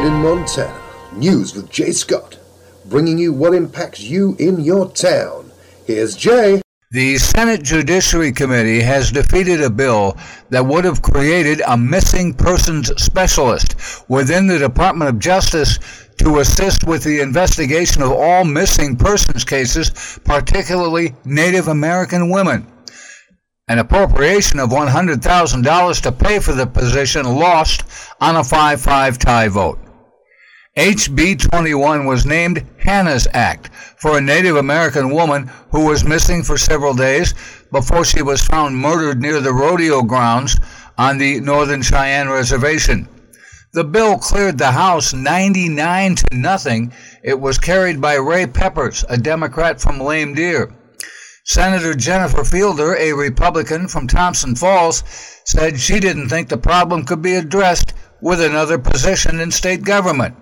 Montana. News with Jay Scott, bringing you what impacts you in your town. Here's Jay. The Senate Judiciary Committee has defeated a bill that would have created a missing persons specialist within the Department of Justice to assist with the investigation of all missing persons cases, particularly Native American women. An appropriation of $100,000 to pay for the position lost on a 5 5 tie vote. HB 21 was named Hanna's Act for a Native American woman who was missing for several days before she was found murdered near the rodeo grounds on the Northern Cheyenne Reservation. The bill cleared the House 99 to nothing. It was carried by Rae Peppers, a Democrat from Lame Deer. Senator Jennifer Fielder, a Republican from Thompson Falls, said she didn't think the problem could be addressed with another position in state government.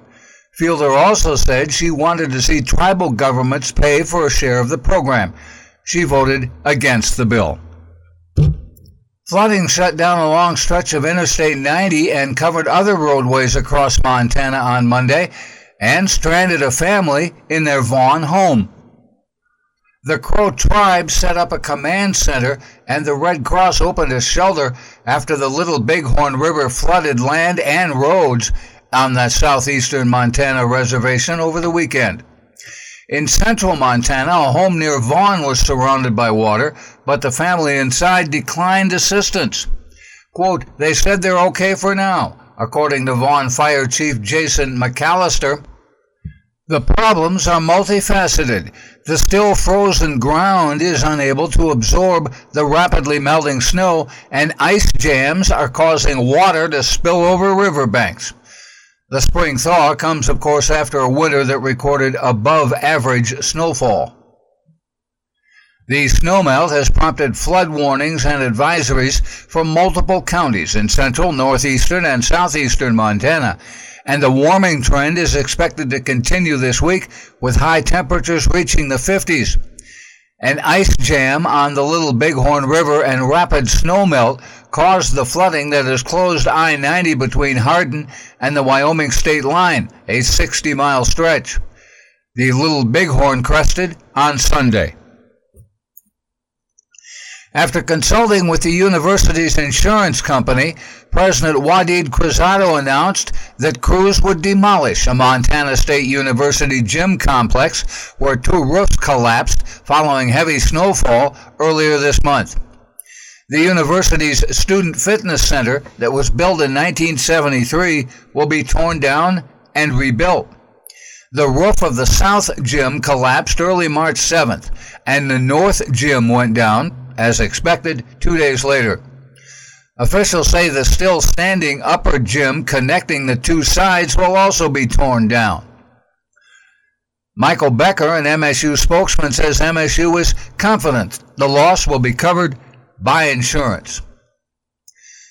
Fielder also said she wanted to see tribal governments pay for a share of the program. She voted against the bill. Flooding shut down a long stretch of Interstate 90 and covered other roadways across Montana on Monday and stranded a family in their Vaughn home. The Crow tribe set up a command center, and the Red Cross opened a shelter after the Little Bighorn River flooded land and roads on the southeastern Montana reservation over the weekend. In central Montana, a home near Vaughn was surrounded by water, but the family inside declined assistance. Quote, they said they're okay for now, according to Vaughn Fire Chief Jason McAllister. The problems are multifaceted. The still frozen ground is unable to absorb the rapidly melting snow, and ice jams are causing water to spill over riverbanks. The spring thaw comes, of course, after a winter that recorded above average snowfall. The snowmelt has prompted flood warnings and advisories for multiple counties in central, northeastern, and southeastern Montana and the warming trend is expected to continue this week with high temperatures reaching the 50s. An ice jam on the Little Bighorn River and rapid snowmelt caused the flooding that has closed I 90 between Hardin and the Wyoming state line, a 60 mile stretch. The Little Bighorn crested on Sunday. After consulting with the university's insurance company, President Waded Cruzado announced that crews would demolish a Montana State University gym complex where two roofs collapsed following heavy snowfall earlier this month. The university's Student Fitness Center, that was built in 1973, will be torn down and rebuilt. The roof of the South Gym collapsed early March 7th, and the North Gym went down as expected two days later. Officials say the still standing upper gym connecting the two sides will also be torn down. Michael Becker, an MSU spokesman, says MSU is confident the loss will be covered by insurance.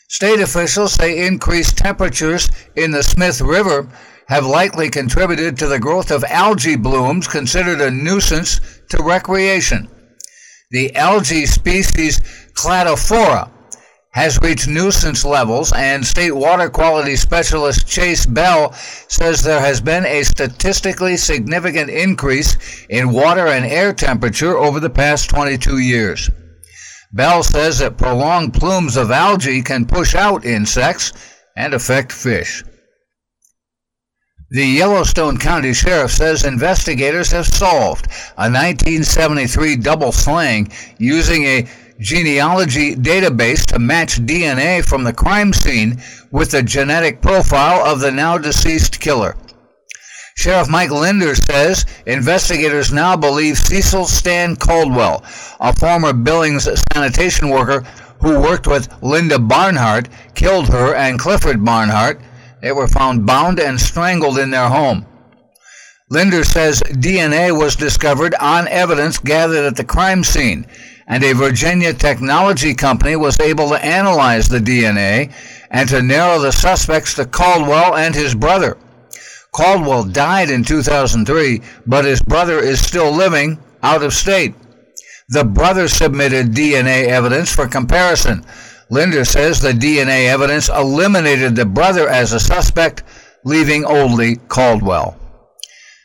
State officials say increased temperatures in the Smith River have likely contributed to the growth of algae blooms considered a nuisance to recreation the algae species Cladophora has reached nuisance levels, and state water quality specialist Chase Bell says there has been a statistically significant increase in water and air temperature over the past 22 years. Bell says that prolonged plumes of algae can push out insects and affect fish. The Yellowstone County Sheriff says investigators have solved a 1973 double slaying using a genealogy database to match DNA from the crime scene with the genetic profile of the now deceased killer. Sheriff Mike Linder says investigators now believe Cecil Stan Caldwell, a former Billings sanitation worker who worked with Linda Barnhart, killed her and Clifford Barnhart they were found bound and strangled in their home. Linder says DNA was discovered on evidence gathered at the crime scene, and a Virginia technology company was able to analyze the DNA and to narrow the suspects to Caldwell and his brother. Caldwell died in 2003, but his brother is still living out of state. The brother submitted DNA evidence for comparison. Linder says the DNA evidence eliminated the brother as a suspect, leaving only Caldwell.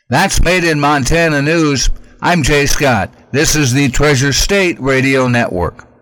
That's Made in Montana News. I'm Jay Scott. This is the Treasure State Radio Network.